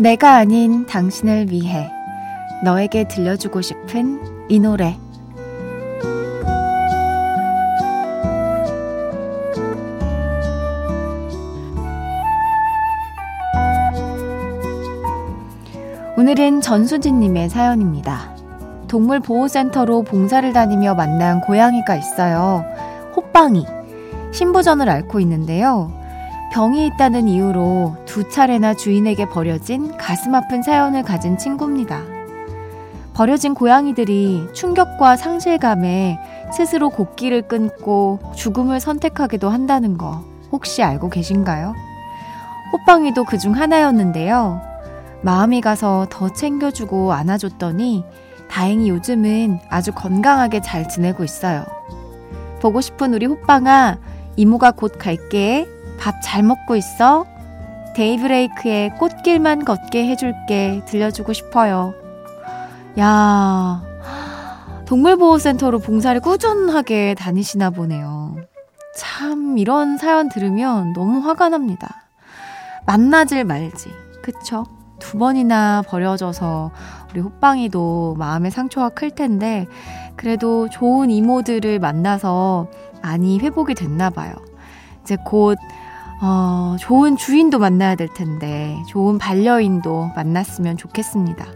내가 아닌 당신을 위해 너에게 들려주고 싶은 이 노래 오늘은 전수진님의 사연입니다. 동물보호센터로 봉사를 다니며 만난 고양이가 있어요. 호빵이. 신부전을 앓고 있는데요. 병이 있다는 이유로 두 차례나 주인에게 버려진 가슴 아픈 사연을 가진 친구입니다. 버려진 고양이들이 충격과 상실감에 스스로 곡기를 끊고 죽음을 선택하기도 한다는 거 혹시 알고 계신가요? 호빵이도 그 중 하나였는데요. 마음이 가서 더 챙겨주고 안아줬더니 다행히 요즘은 아주 건강하게 잘 지내고 있어요. 보고 싶은 우리 호빵아, 이모가 곧 갈게. 밥 잘 먹고 있어. 데이브레이크의 꽃길만 걷게 해줄게. 들려주고 싶어요. 야, 동물보호센터로 봉사를 꾸준하게 다니시나 보네요. 참, 이런 사연 들으면 너무 화가 납니다. 만나질 말지. 그쵸? 두 번이나 버려져서 우리 호빵이도 마음의 상처가 클 텐데, 그래도 좋은 이모들을 만나서 많이 회복이 됐나 봐요. 이제 곧, 어, 좋은 주인도 만나야 될 텐데, 좋은 반려인도 만났으면 좋겠습니다.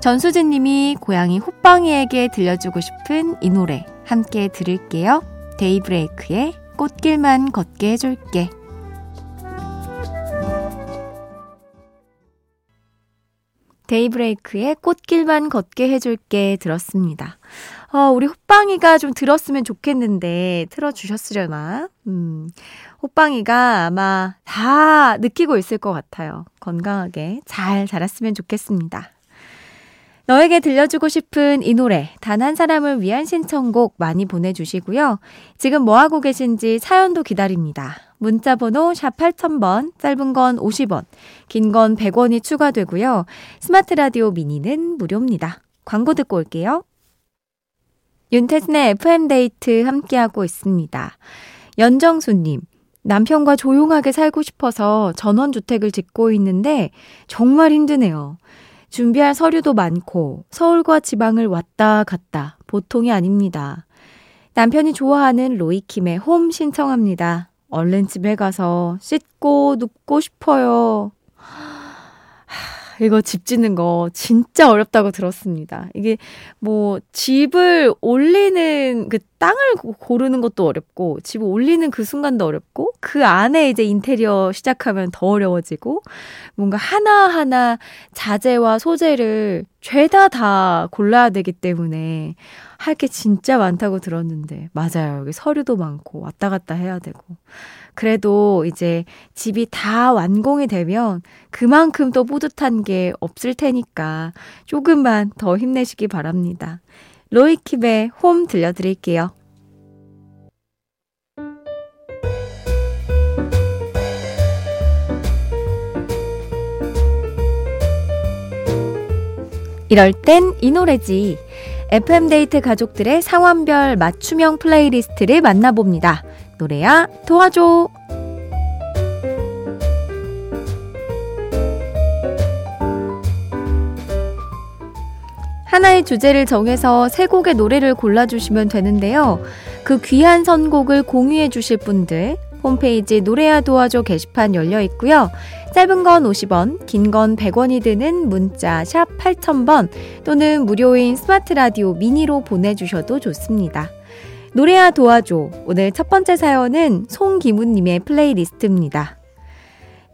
전수진 님이 고양이 호빵이에게 들려주고 싶은 이 노래 함께 들을게요. 데이브레이크의 꽃길만 걷게 해줄게. 데이브레이크의 꽃길만 걷게 해줄게 들었습니다. 어, 우리 호빵이가 좀 들었으면 좋겠는데 틀어주셨으려나? 음, 호빵이가 아마 다 느끼고 있을 것 같아요. 건강하게 잘 자랐으면 좋겠습니다. 너에게 들려주고 싶은 이 노래, 단 한 사람을 위한 신청곡 많이 보내주시고요. 지금 뭐하고 계신지 사연도 기다립니다. 문자번호 샵 8000번, 짧은 건 50원, 긴 건 100원이 추가되고요. 스마트 라디오 미니는 무료입니다. 광고 듣고 올게요. 윤태진의 FM데이트 함께하고 있습니다. 연정수님, 남편과 조용하게 살고 싶어서 전원주택을 짓고 있는데 정말 힘드네요. 준비할 서류도 많고 서울과 지방을 왔다 갔다 보통이 아닙니다. 남편이 좋아하는 로이킴의 홈 신청합니다. 얼른 집에 가서 씻고 눕고 싶어요. 이거 집 짓는 거 진짜 어렵다고 들었습니다. 이게 뭐 집을 올리는 그 땅을 고르는 것도 어렵고 집을 올리는 그 순간도 어렵고 그 안에 이제 인테리어 시작하면 더 어려워지고 뭔가 하나하나 자재와 소재를 죄다 다 골라야 되기 때문에 할 게 진짜 많다고 들었는데 맞아요. 여기 서류도 많고 왔다 갔다 해야 되고 그래도 이제 집이 다 완공이 되면 그만큼 또 뿌듯한 게 없을 테니까 조금만 더 힘내시기 바랍니다. 로이킵의 홈 들려드릴게요. 이럴 땐 이 노래지. FM데이트 가족들의 상황별 맞춤형 플레이리스트를 만나봅니다. 노래야 도와줘. 하나의 주제를 정해서 세 곡의 노래를 골라주시면 되는데요. 그 귀한 선곡을 공유해 주실 분들 홈페이지 노래야 도와줘 게시판 열려 있고요. 짧은 건 50원, 긴 건 100원이 드는 문자 샵 8000번 또는 무료인 스마트 라디오 미니로 보내주셔도 좋습니다. 노래야 도와줘. 오늘 첫 번째 사연은 송기문님의 플레이리스트입니다.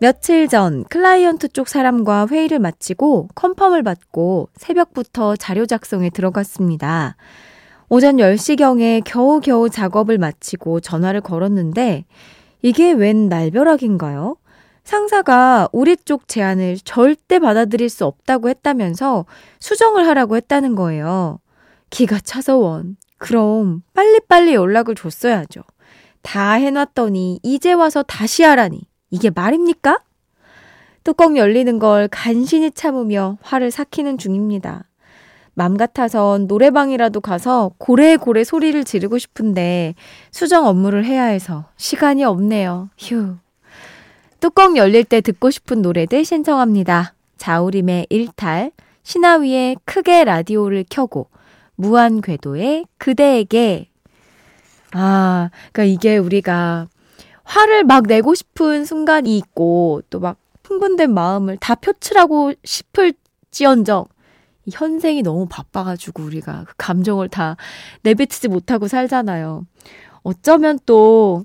며칠 전 클라이언트 쪽 사람과 회의를 마치고 컨펌을 받고 새벽부터 자료 작성에 들어갔습니다. 오전 10시경에 겨우겨우 작업을 마치고 전화를 걸었는데 이게 웬 날벼락인가요? 상사가 우리 쪽 제안을 절대 받아들일 수 없다고 했다면서 수정을 하라고 했다는 거예요. 기가 차서 원. 그럼 빨리빨리 연락을 줬어야죠. 다 해놨더니 이제 와서 다시 하라니. 이게 말입니까? 뚜껑 열리는 걸 간신히 참으며 화를 삭히는 중입니다. 맘 같아선 노래방이라도 가서 고래고래 소리를 지르고 싶은데 수정 업무를 해야 해서 시간이 없네요. 휴. 뚜껑 열릴 때 듣고 싶은 노래들 신청합니다. 자우림의 일탈, 신하위의 크게 라디오를 켜고, 무한궤도의 그대에게. 아, 그러니까 이게 우리가 화를 막 내고 싶은 순간이 있고, 또 막 흥분된 마음을 다 표출하고 싶을지언정, 현생이 너무 바빠가지고 우리가 그 감정을 다 내뱉지 못하고 살잖아요. 어쩌면 또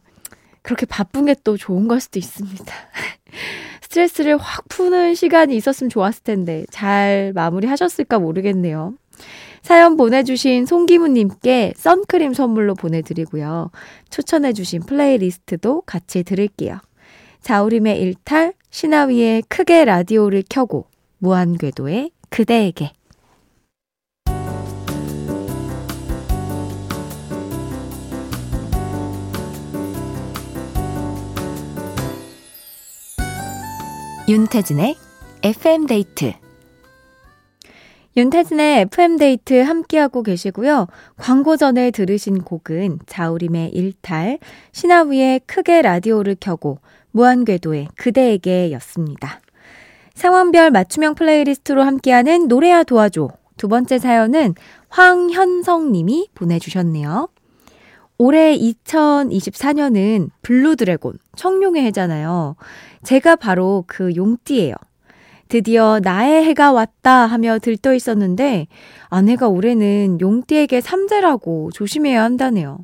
그렇게 바쁜 게 또 좋은 걸 수도 있습니다. 스트레스를 확 푸는 시간이 있었으면 좋았을 텐데 잘 마무리 하셨을까 모르겠네요. 사연 보내주신 송기무님께 선크림 선물로 보내드리고요. 추천해주신 플레이리스트도 같이 들을게요. 자우림의 일탈, 신하위의 크게 라디오를 켜고, 무한궤도의 그대에게. 윤태진의 FM데이트 윤태진의 FM데이트 함께하고 계시고요. 광고 전에 들으신 곡은 자우림의 일탈, 시나위의 크게 라디오를 켜고, 무한궤도의 그대에게 였습니다. 상황별 맞춤형 플레이리스트로 함께하는 노래야 도와줘. 두 번째 사연은 황현성 님이 보내주셨네요. 올해 2024년은 blue dragon 청룡의 해잖아요. 제가 바로 그 용띠예요. 드디어 나의 해가 왔다 하며 들떠 있었는데 아내가 올해는 용띠에게 삼재라고 조심해야 한다네요.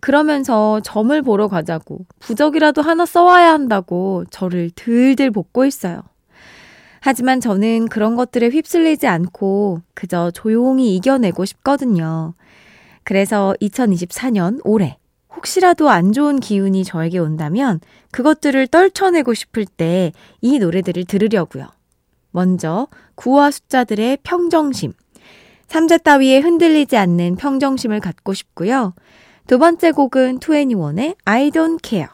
그러면서 점을 보러 가자고 부적이라도 하나 써와야 한다고 저를 들들 볶고 있어요. 하지만 저는 그런 것들에 휩쓸리지 않고 그저 조용히 이겨내고 싶거든요. 그래서 2024년 올해 혹시라도 안 좋은 기운이 저에게 온다면 그것들을 떨쳐내고 싶을 때 이 노래들을 들으려고요. 먼저 구와 숫자들의 평정심. 삼재 따위에 흔들리지 않는 평정심을 갖고 싶고요. 두 번째 곡은 2NE1의 I don't care.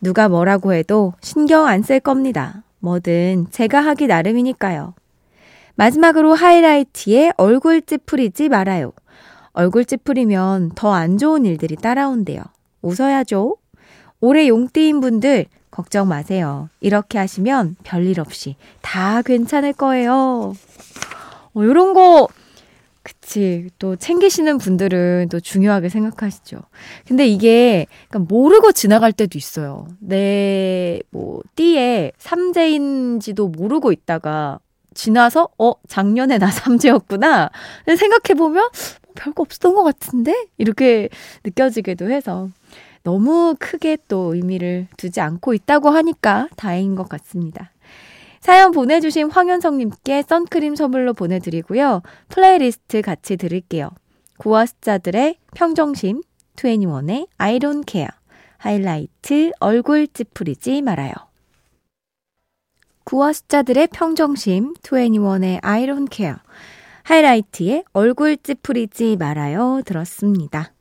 누가 뭐라고 해도 신경 안 쓸 겁니다. 뭐든 제가 하기 나름이니까요. 마지막으로 하이라이트의 얼굴 찌푸리지 말아요. 얼굴 찌푸리면 더 안 좋은 일들이 따라온대요. 웃어야죠. 올해 용띠인 분들 걱정 마세요. 이렇게 하시면 별일 없이 다 괜찮을 거예요. 어, 요런 거, 그치. 또 챙기시는 분들은 또 중요하게 생각하시죠. 근데 이게 모르고 지나갈 때도 있어요. 내, 뭐, 띠에 삼재인지도 모르고 있다가 지나서, 어, 작년에 나 삼재였구나. 생각해보면, 뭐 별거 없었던 것 같은데? 이렇게 느껴지기도 해서. 너무 크게 또 의미를 두지 않고 있다고 하니까 다행인 것 같습니다. 사연 보내주신 황현성님께 선크림 선물로 보내드리고요. 플레이리스트 같이 들을게요. 구와 숫자들의 평정심, 2NE1의 I don't care, 하이라이트 얼굴 찌푸리지 말아요. 구와 숫자들의 평정심, 21의 I don't care, 하이라이트의 얼굴 찌푸리지 말아요 들었습니다.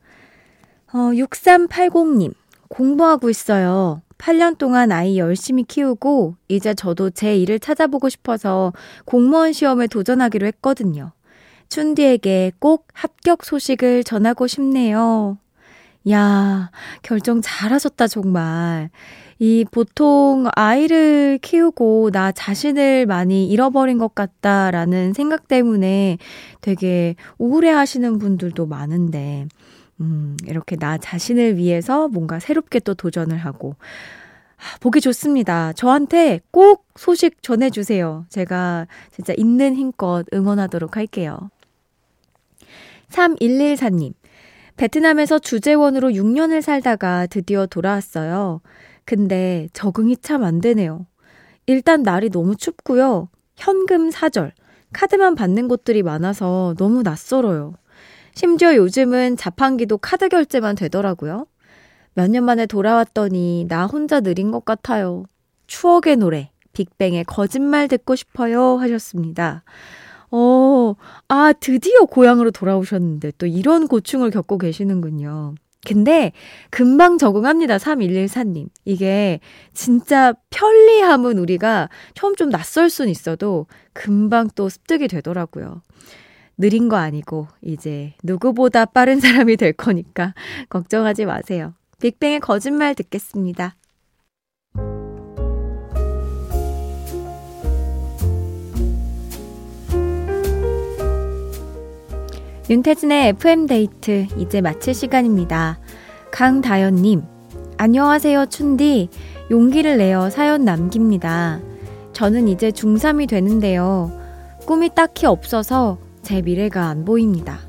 어, 6380님, 공부하고 있어요. 8년 동안 아이 열심히 키우고, 이제 저도 제 일을 찾아보고 싶어서 공무원 시험에 도전하기로 했거든요. 춘디에게 꼭 합격 소식을 전하고 싶네요. 야, 결정 잘하셨다, 정말. 이 보통 아이를 키우고 나 자신을 많이 잃어버린 것 같다라는 생각 때문에 되게 우울해 하시는 분들도 많은데, 음, 이렇게 나 자신을 위해서 뭔가 새롭게 또 도전을 하고, 아, 보기 좋습니다. 저한테 꼭 소식 전해주세요. 제가 진짜 있는 힘껏 응원하도록 할게요. 3114님. 베트남에서 주재원으로 6년을 살다가 드디어 돌아왔어요. 근데 적응이 참 안 되네요. 일단 날이 너무 춥고요. 현금 사절, 카드만 받는 곳들이 많아서 너무 낯설어요. 심지어 요즘은 자판기도 카드 결제만 되더라고요. 몇 년 만에 돌아왔더니 나 혼자 느린 것 같아요. 추억의 노래, 빅뱅의 거짓말 듣고 싶어요 하셨습니다. 어, 아, 드디어 고향으로 돌아오셨는데 또 이런 고충을 겪고 계시는군요. 근데 금방 적응합니다. 3114님. 이게 진짜 편리함은 우리가 처음 좀 낯설 순 있어도 금방 또 습득이 되더라고요. 느린 거 아니고 이제 누구보다 빠른 사람이 될 거니까 걱정하지 마세요. 빅뱅의 거짓말 듣겠습니다. 윤태진의 FM데이트 이제 마칠 시간입니다. 강다연님, 안녕하세요, 춘디. 용기를 내어 사연 남깁니다. 저는 이제 중3이 되는데요. 꿈이 딱히 없어서 제 미래가 안 보입니다.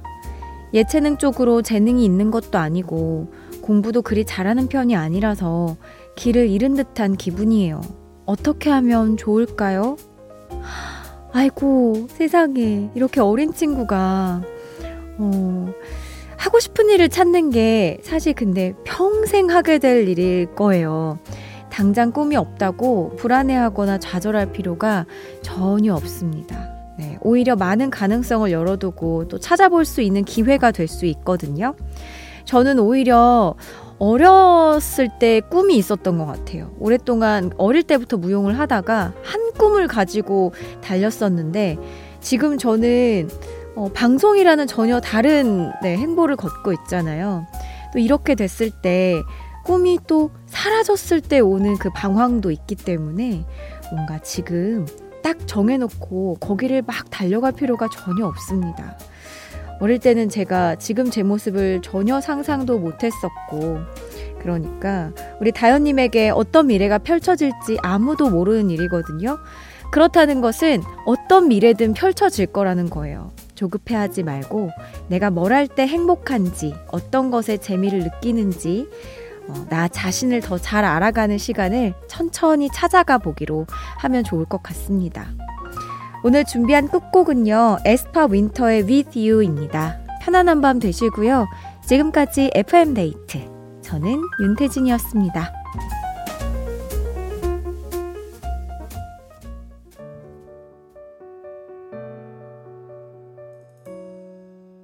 예체능 쪽으로 재능이 있는 것도 아니고 공부도 그리 잘하는 편이 아니라서 길을 잃은 듯한 기분이에요. 어떻게 하면 좋을까요? 아이고, 세상에. 이렇게 어린 친구가 어, 하고 싶은 일을 찾는 게 사실 근데 평생 하게 될 일일 거예요. 당장 꿈이 없다고 불안해하거나 좌절할 필요가 전혀 없습니다. 네, 오히려 많은 가능성을 열어두고 또 찾아볼 수 있는 기회가 될 수 있거든요. 저는 오히려 어렸을 때 꿈이 있었던 것 같아요. 오랫동안 어릴 때부터 무용을 하다가 한 꿈을 가지고 달렸었는데 지금 저는 어, 방송이라는 전혀 다른 네, 행보를 걷고 있잖아요. 또 이렇게 됐을 때 꿈이 또 사라졌을 때 오는 그 방황도 있기 때문에 뭔가 지금 딱 정해놓고 거기를 막 달려갈 필요가 전혀 없습니다. 어릴 때는 제가 지금 제 모습을 전혀 상상도 못했었고, 그러니까 우리 다현님에게 어떤 미래가 펼쳐질지 아무도 모르는 일이거든요. 그렇다는 것은 어떤 미래든 펼쳐질 거라는 거예요. 조급해하지 말고 내가 뭘 할 때 행복한지, 어떤 것에 재미를 느끼는지, 어, 나 자신을 더 잘 알아가는 시간을 천천히 찾아가 보기로 하면 좋을 것 같습니다. 오늘 준비한 끝곡은요, 에스파 윈터의 With You입니다. 편안한 밤 되시고요. 지금까지 FM데이트. 저는 윤태진이었습니다.